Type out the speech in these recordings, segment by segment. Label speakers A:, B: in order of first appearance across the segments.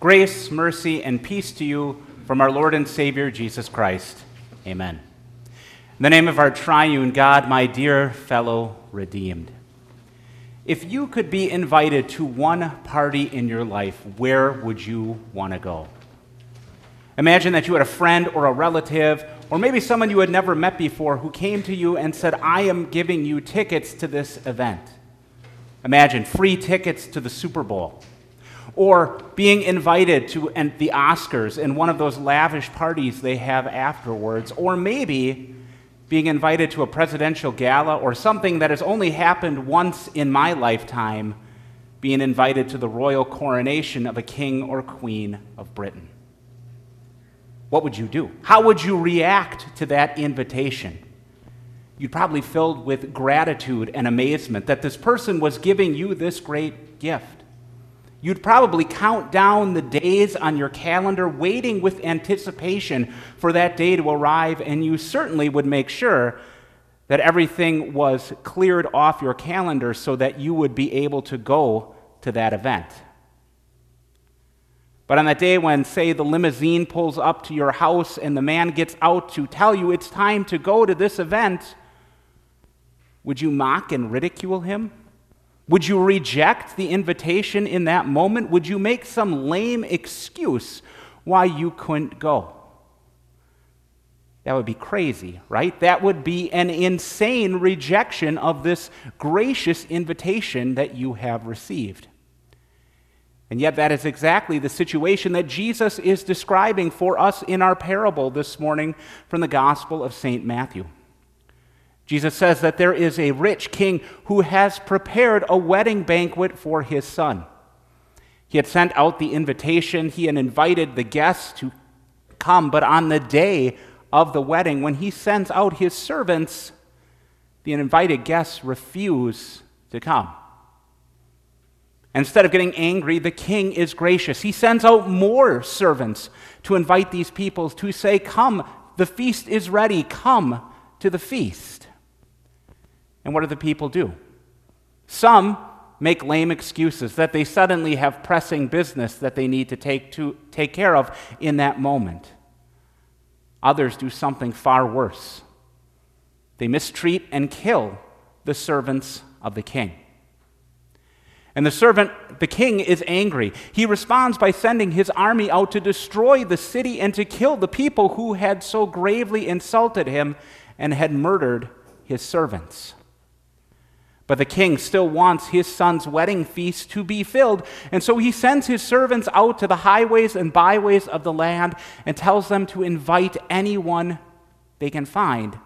A: Grace, mercy, and peace to you from our Lord and Savior Jesus Christ. Amen. In the name of our triune God, my dear fellow redeemed, if you could be invited to one party in your life, where would you want to go? Imagine that you had a friend or a relative, or maybe someone you had never met before, who came to you and said, I am giving you tickets to this event. Imagine free tickets to the Super Bowl or being invited to the Oscars in one of those lavish parties they have afterwards, or maybe being invited to a presidential gala or something that has only happened once in my lifetime, being invited to the royal coronation of a king or queen of Britain. What would you do? How would you react to that invitation? You'd probably filled with gratitude and amazement that this person was giving you this great gift. You'd probably count down the days on your calendar, waiting with anticipation for that day to arrive, and you certainly would make sure that everything was cleared off your calendar so that you would be able to go to that event. But on that day when, say, the limousine pulls up to your house and the man gets out to tell you it's time to go to this event, would you mock and ridicule him? Would you reject the invitation in that moment? Would you make some lame excuse why you couldn't go? That would be crazy, right? That would be an insane rejection of this gracious invitation that you have received. And yet, that is exactly the situation that Jesus is describing for us in our parable this morning from the Gospel of St. Matthew. Jesus says that there is a rich king who has prepared a wedding banquet for his son. He had sent out the invitation, he had invited the guests to come, but on the day of the wedding, when he sends out his servants, the invited guests refuse to come. Instead of getting angry, the king is gracious. He sends out more servants to invite these people to say, Come, the feast is ready, come to the feast. And what do the people do? Some make lame excuses that they suddenly have pressing business that they need to take, to take care of in that moment. Others do something far worse. They mistreat and kill the servants of the king. And the servant, the king, is angry. He responds by sending his army out to destroy the city and to kill the people who had so gravely insulted him and had murdered his servants. But the king still wants his son's wedding feast to be filled, and so he sends his servants out to the highways and byways of the land and tells them to invite anyone they can find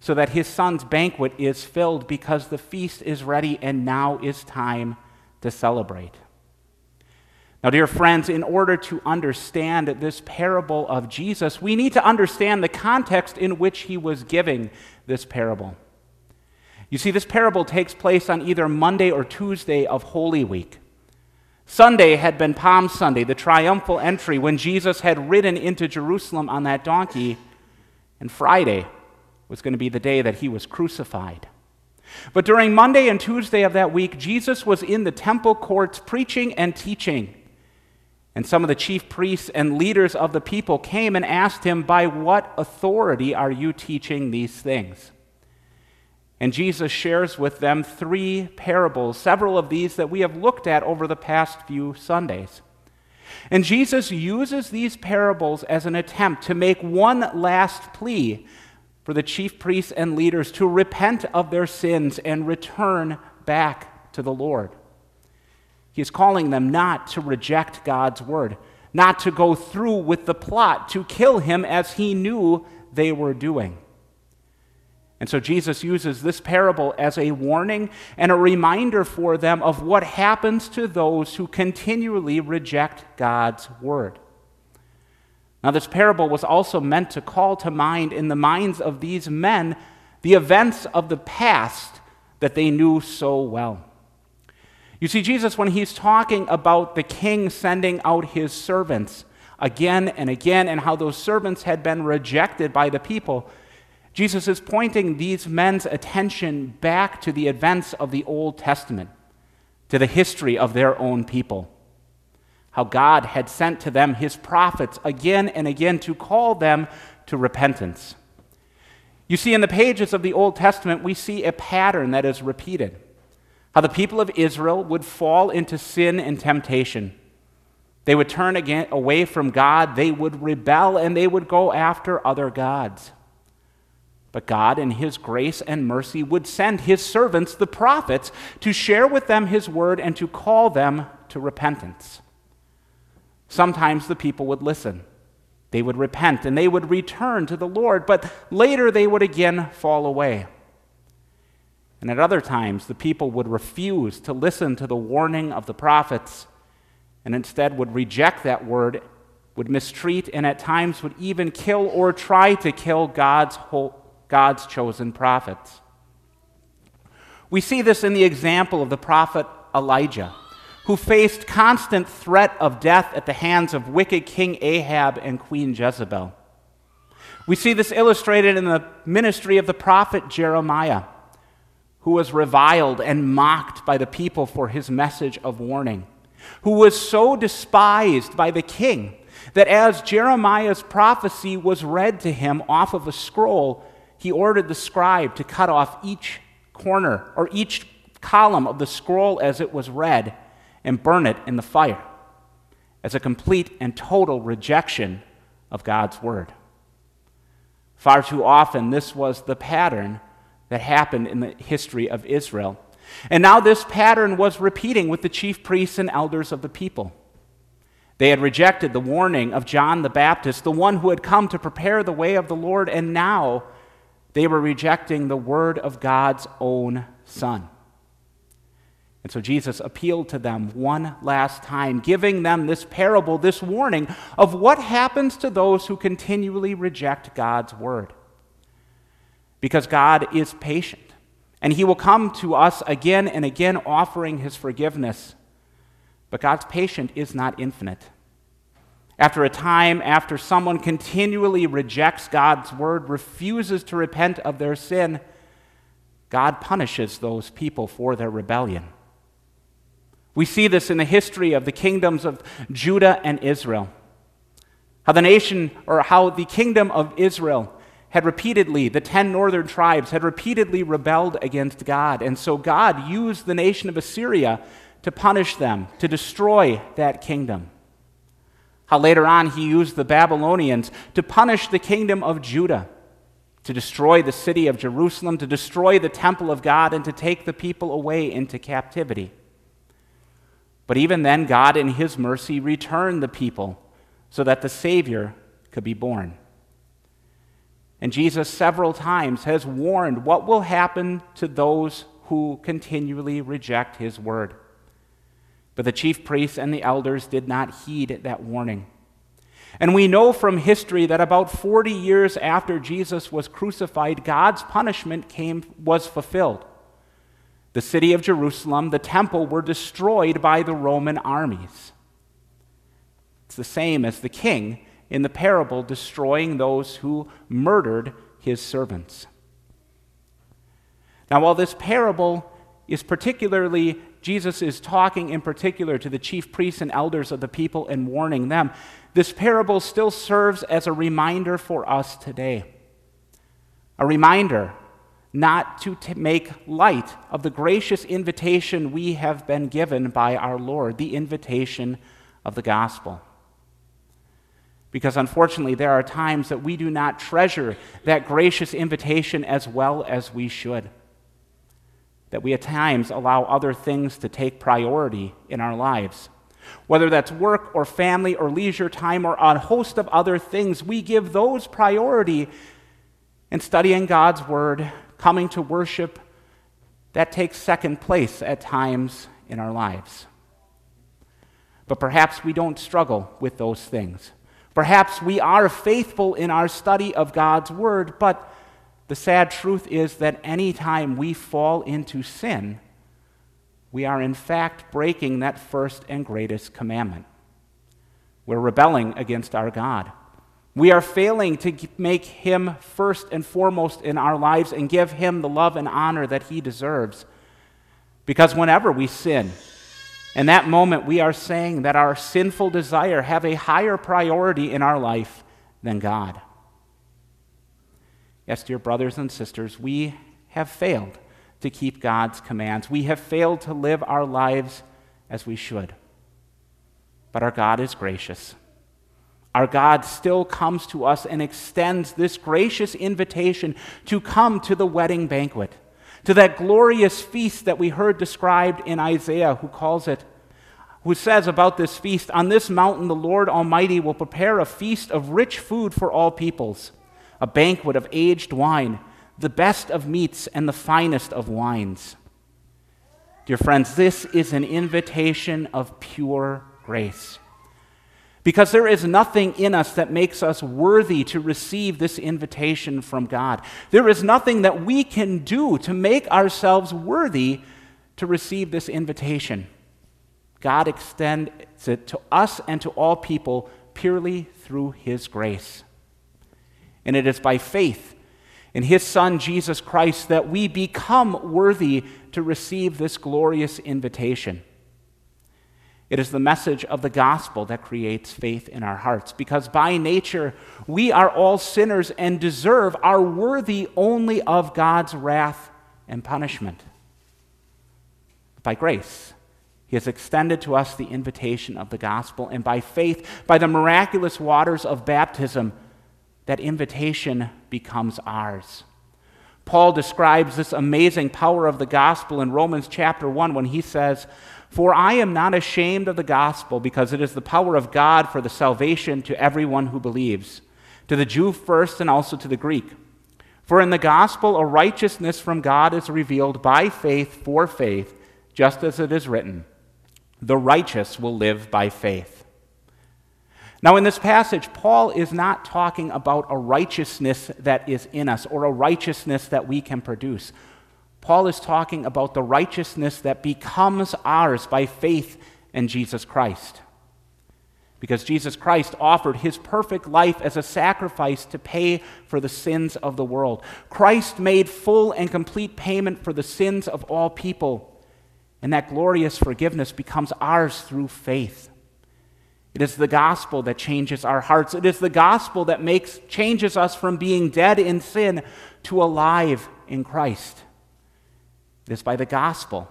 A: so that his son's banquet is filled because the feast is ready and now is time to celebrate. Now, dear friends, in order to understand this parable of Jesus, we need to understand the context in which he was giving this parable. You see, this parable takes place on either Monday or Tuesday of Holy Week. Sunday had been Palm Sunday, the triumphal entry when Jesus had ridden into Jerusalem on that donkey, and Friday was going to be the day that he was crucified. But during Monday and Tuesday of that week, Jesus was in the temple courts preaching and teaching. And some of the chief priests and leaders of the people came and asked him, By what authority are you teaching these things? And Jesus shares with them three parables, several of these that we have looked at over the past few Sundays. And Jesus uses these parables as an attempt to make one last plea for the chief priests and leaders to repent of their sins and return back to the Lord. He's calling them not to reject God's word, not to go through with the plot to kill him as he knew they were doing. And so Jesus uses this parable as a warning and a reminder for them of what happens to those who continually reject God's word. Now, this parable was also meant to call to mind in the minds of these men the events of the past that they knew so well. You see, Jesus, when he's talking about the king sending out his servants again and again, and how those servants had been rejected by the people, Jesus is pointing these men's attention back to the events of the Old Testament, to the history of their own people. how God had sent to them his prophets again and again to call them to repentance. You see, in the pages of the Old Testament, we see a pattern that is repeated how the people of Israel would fall into sin and temptation. They would turn again, away from God, they would rebel, and they would go after other gods. But God, in His grace and mercy, would send His servants, the prophets, to share with them His word and to call them to repentance. Sometimes the people would listen. They would repent and they would return to the Lord, but later they would again fall away. And at other times, the people would refuse to listen to the warning of the prophets and instead would reject that word, would mistreat, and at times would even kill or try to kill God's, whole, God's chosen prophets. We see this in the example of the prophet Elijah who faced constant threat of death at the hands of wicked King Ahab and Queen Jezebel. We see this illustrated in the ministry of the prophet Jeremiah, who was reviled and mocked by the people for his message of warning, who was so despised by the king that as Jeremiah's prophecy was read to him off of a scroll, he ordered the scribe to cut off each corner or each column of the scroll as it was read and burn it in the fire as a complete and total rejection of God's word. Far too often, this was the pattern that happened in the history of Israel. And now this pattern was repeating with the chief priests and elders of the people. They had rejected the warning of John the Baptist, the one who had come to prepare the way of the Lord, and now they were rejecting the word of God's own Son. And so Jesus appealed to them one last time, giving them this parable, this warning of what happens to those who continually reject God's word. Because God is patient, and He will come to us again and again offering His forgiveness. But God's patience is not infinite. After a time, after someone continually rejects God's word, refuses to repent of their sin, God punishes those people for their rebellion. We see this in the history of the kingdoms of Judah and Israel. How the nation, or how the kingdom of Israel had repeatedly, the ten northern tribes had repeatedly rebelled against God. And so God used the nation of Assyria to punish them, to destroy that kingdom. How later on he used the Babylonians to punish the kingdom of Judah, to destroy the city of Jerusalem, to destroy the temple of God, and to take the people away into captivity. But even then, God, in His mercy, returned the people so that the Savior could be born. And Jesus, several times, has warned what will happen to those who continually reject His word. But the chief priests and the elders did not heed that warning. And we know from history that about 40 years after Jesus was crucified, God's punishment came, was fulfilled. The city of Jerusalem, the temple, were destroyed by the Roman armies. It's the same as the king in the parable destroying those who murdered his servants. Now, while this parable is particularly, Jesus is talking in particular to the chief priests and elders of the people and warning them, this parable still serves as a reminder for us today. A reminder not to t- make light of the gracious invitation we have been given by our Lord, the invitation of the gospel. Because unfortunately, there are times that we do not treasure that gracious invitation as well as we should. That we at times allow other things to take priority in our lives. Whether that's work or family or leisure time or a host of other things, we give those priority in studying God's Word coming to worship, that takes second place at times in our lives. But perhaps we don't struggle with those things. Perhaps we are faithful in our study of God's Word, but the sad truth is that any time we fall into sin, we are in fact breaking that first and greatest commandment. We're rebelling against our God. We are failing to make him first and foremost in our lives and give him the love and honor that he deserves. Because whenever we sin, In that moment, we are saying that our sinful desire have a higher priority in our life than God. Yes, dear brothers and sisters, we have failed to keep God's commands. We have failed to live our lives as we should. But our God is gracious. Our God still comes to us and extends this gracious invitation to come to the wedding banquet, to that glorious feast that we heard described in Isaiah, who calls it, who says about this feast, On this mountain the Lord Almighty will prepare a feast of rich food for all peoples, a banquet of aged wine, the best of meats and the finest of wines. Dear friends, this is an invitation of pure grace. Because there is nothing in us that makes us worthy to receive this invitation from God. There is nothing that we can do to make ourselves worthy to receive this invitation. God extends it to us and to all people purely through His grace. And it is by faith in His Son, Jesus Christ, that we become worthy to receive this glorious invitation. It is the message of the gospel that creates faith in our hearts, because by nature we are all sinners and deserve, are worthy only of God's wrath and punishment. By grace, He has extended to us the invitation of the gospel, and by faith, by the miraculous waters of baptism, that invitation becomes ours. Paul describes this amazing power of the gospel in Romans chapter 1 when he says, For I am not ashamed of the gospel, because it is the power of God for the salvation to everyone who believes, to the Jew first and also to the Greek. For in the gospel, a righteousness from God is revealed by faith for faith, just as it is written, The righteous will live by faith. Now, in this passage, Paul is not talking about a righteousness that is in us or a righteousness that we can produce. Paul is talking about the righteousness that becomes ours by faith in Jesus Christ. Because Jesus Christ offered his perfect life as a sacrifice to pay for the sins of the world. Christ made full and complete payment for the sins of all people, and that glorious forgiveness becomes ours through faith. It is the gospel that changes our hearts. It is the gospel that makes changes us from being dead in sin to alive in Christ. It is by the gospel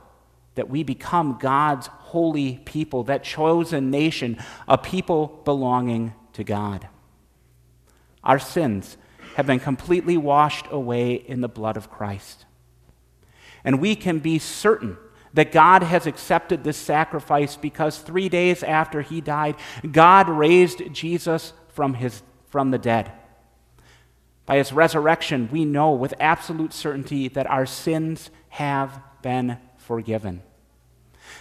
A: that we become God's holy people, that chosen nation, a people belonging to God. Our sins have been completely washed away in the blood of Christ. And we can be certain that God has accepted this sacrifice because three days after he died, God raised Jesus from, his, from the dead. By his resurrection, we know with absolute certainty that our sins have been forgiven.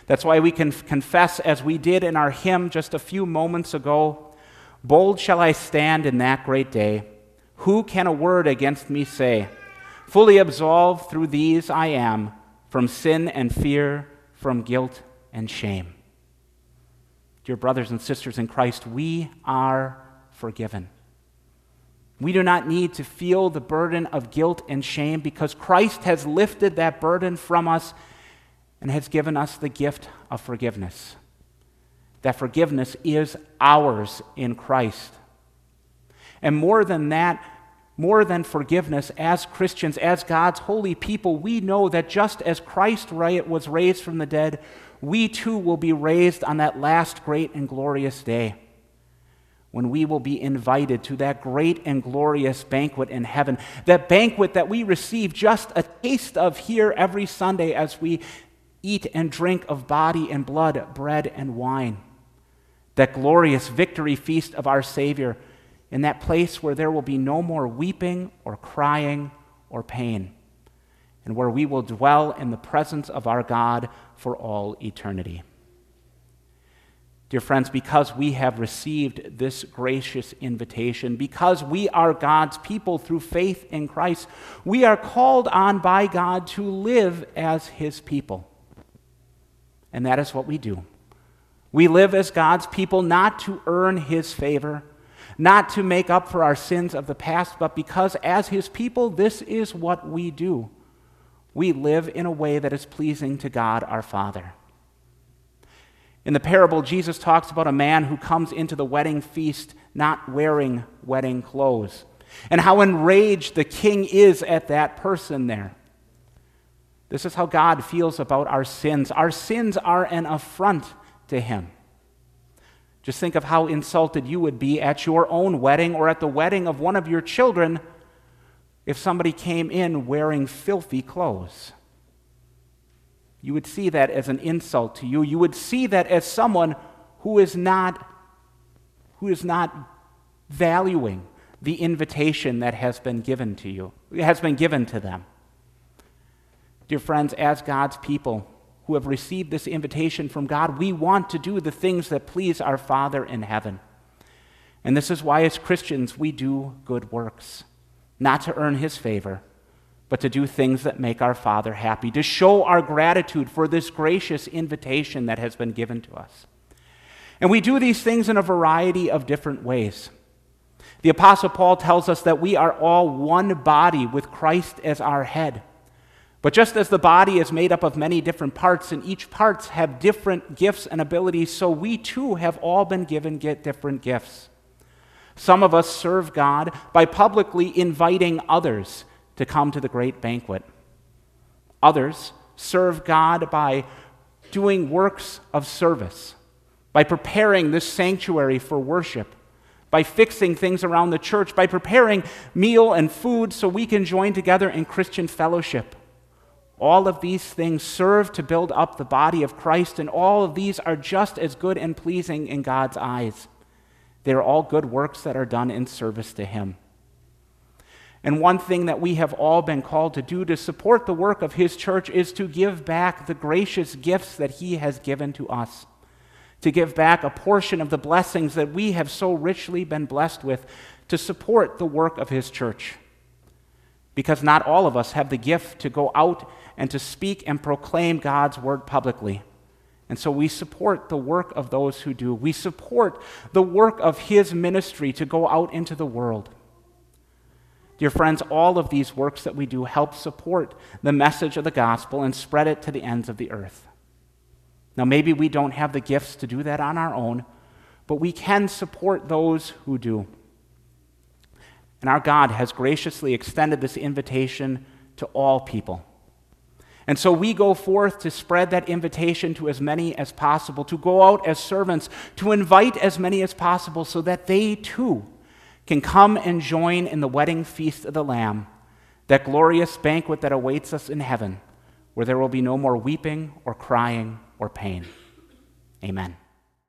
A: That's why we can confess, as we did in our hymn just a few moments ago Bold shall I stand in that great day. Who can a word against me say? Fully absolved through these I am from sin and fear, from guilt and shame. Dear brothers and sisters in Christ, we are forgiven. We do not need to feel the burden of guilt and shame because Christ has lifted that burden from us and has given us the gift of forgiveness. That forgiveness is ours in Christ. And more than that, more than forgiveness, as Christians, as God's holy people, we know that just as Christ was raised from the dead, we too will be raised on that last great and glorious day when we will be invited to that great and glorious banquet in heaven. That banquet that we receive just a taste of here every Sunday as we eat and drink of body and blood, bread and wine. That glorious victory feast of our Savior in that place where there will be no more weeping or crying or pain, and where we will dwell in the presence of our God for all eternity. Dear friends, because we have received this gracious invitation, because we are God's people through faith in Christ, we are called on by God to live as His people. And that is what we do. We live as God's people not to earn His favor not to make up for our sins of the past, but because as His people, this is what we do. We live in a way that is pleasing to God our Father. In the parable, Jesus talks about a man who comes into the wedding feast not wearing wedding clothes, and how enraged the king is at that person there. This is how God feels about our sins. Our sins are an affront to him. Just think of how insulted you would be at your own wedding or at the wedding of one of your children if somebody came in wearing filthy clothes. You would see that as an insult to you. You would see that as someone who is not, who is not valuing the invitation that has been given to you, has been given to them. Dear friends, as God's people who have received this invitation from God, we want to do the things that please our Father in heaven. And this is why, as Christians, we do good works, not to earn His favor, but to do things that make our Father happy, to show our gratitude for this gracious invitation that has been given to us. And we do these things in a variety of different ways. The Apostle Paul tells us that we are all one body with Christ as our head. But just as the body is made up of many different parts, and each parts have different gifts and abilities, so we too have all been given different gifts. Some of us serve God by publicly inviting others to come to the great banquet. Others serve God by doing works of service, by preparing this sanctuary for worship, by fixing things around the church, by preparing meal and food so we can join together in Christian fellowship. All of these things serve to build up the body of Christ, and all of these are just as good and pleasing in God's eyes. They are all good works that are done in service to Him. And one thing that we have all been called to do to support the work of His church is to give back the gracious gifts that He has given to us, to give back a portion of the blessings that we have so richly been blessed with to support the work of His church. Because not all of us have the gift to go out and to speak and proclaim God's word publicly. And so we support the work of those who do. We support the work of his ministry to go out into the world. Dear friends, all of these works that we do help support the message of the gospel and spread it to the ends of the earth. Now, maybe we don't have the gifts to do that on our own, but we can support those who do. And our God has graciously extended this invitation to all people. And so we go forth to spread that invitation to as many as possible, to go out as servants, to invite as many as possible so that they too can come and join in the wedding feast of the Lamb, that glorious banquet that awaits us in heaven, where there will be no more weeping or crying or pain. Amen.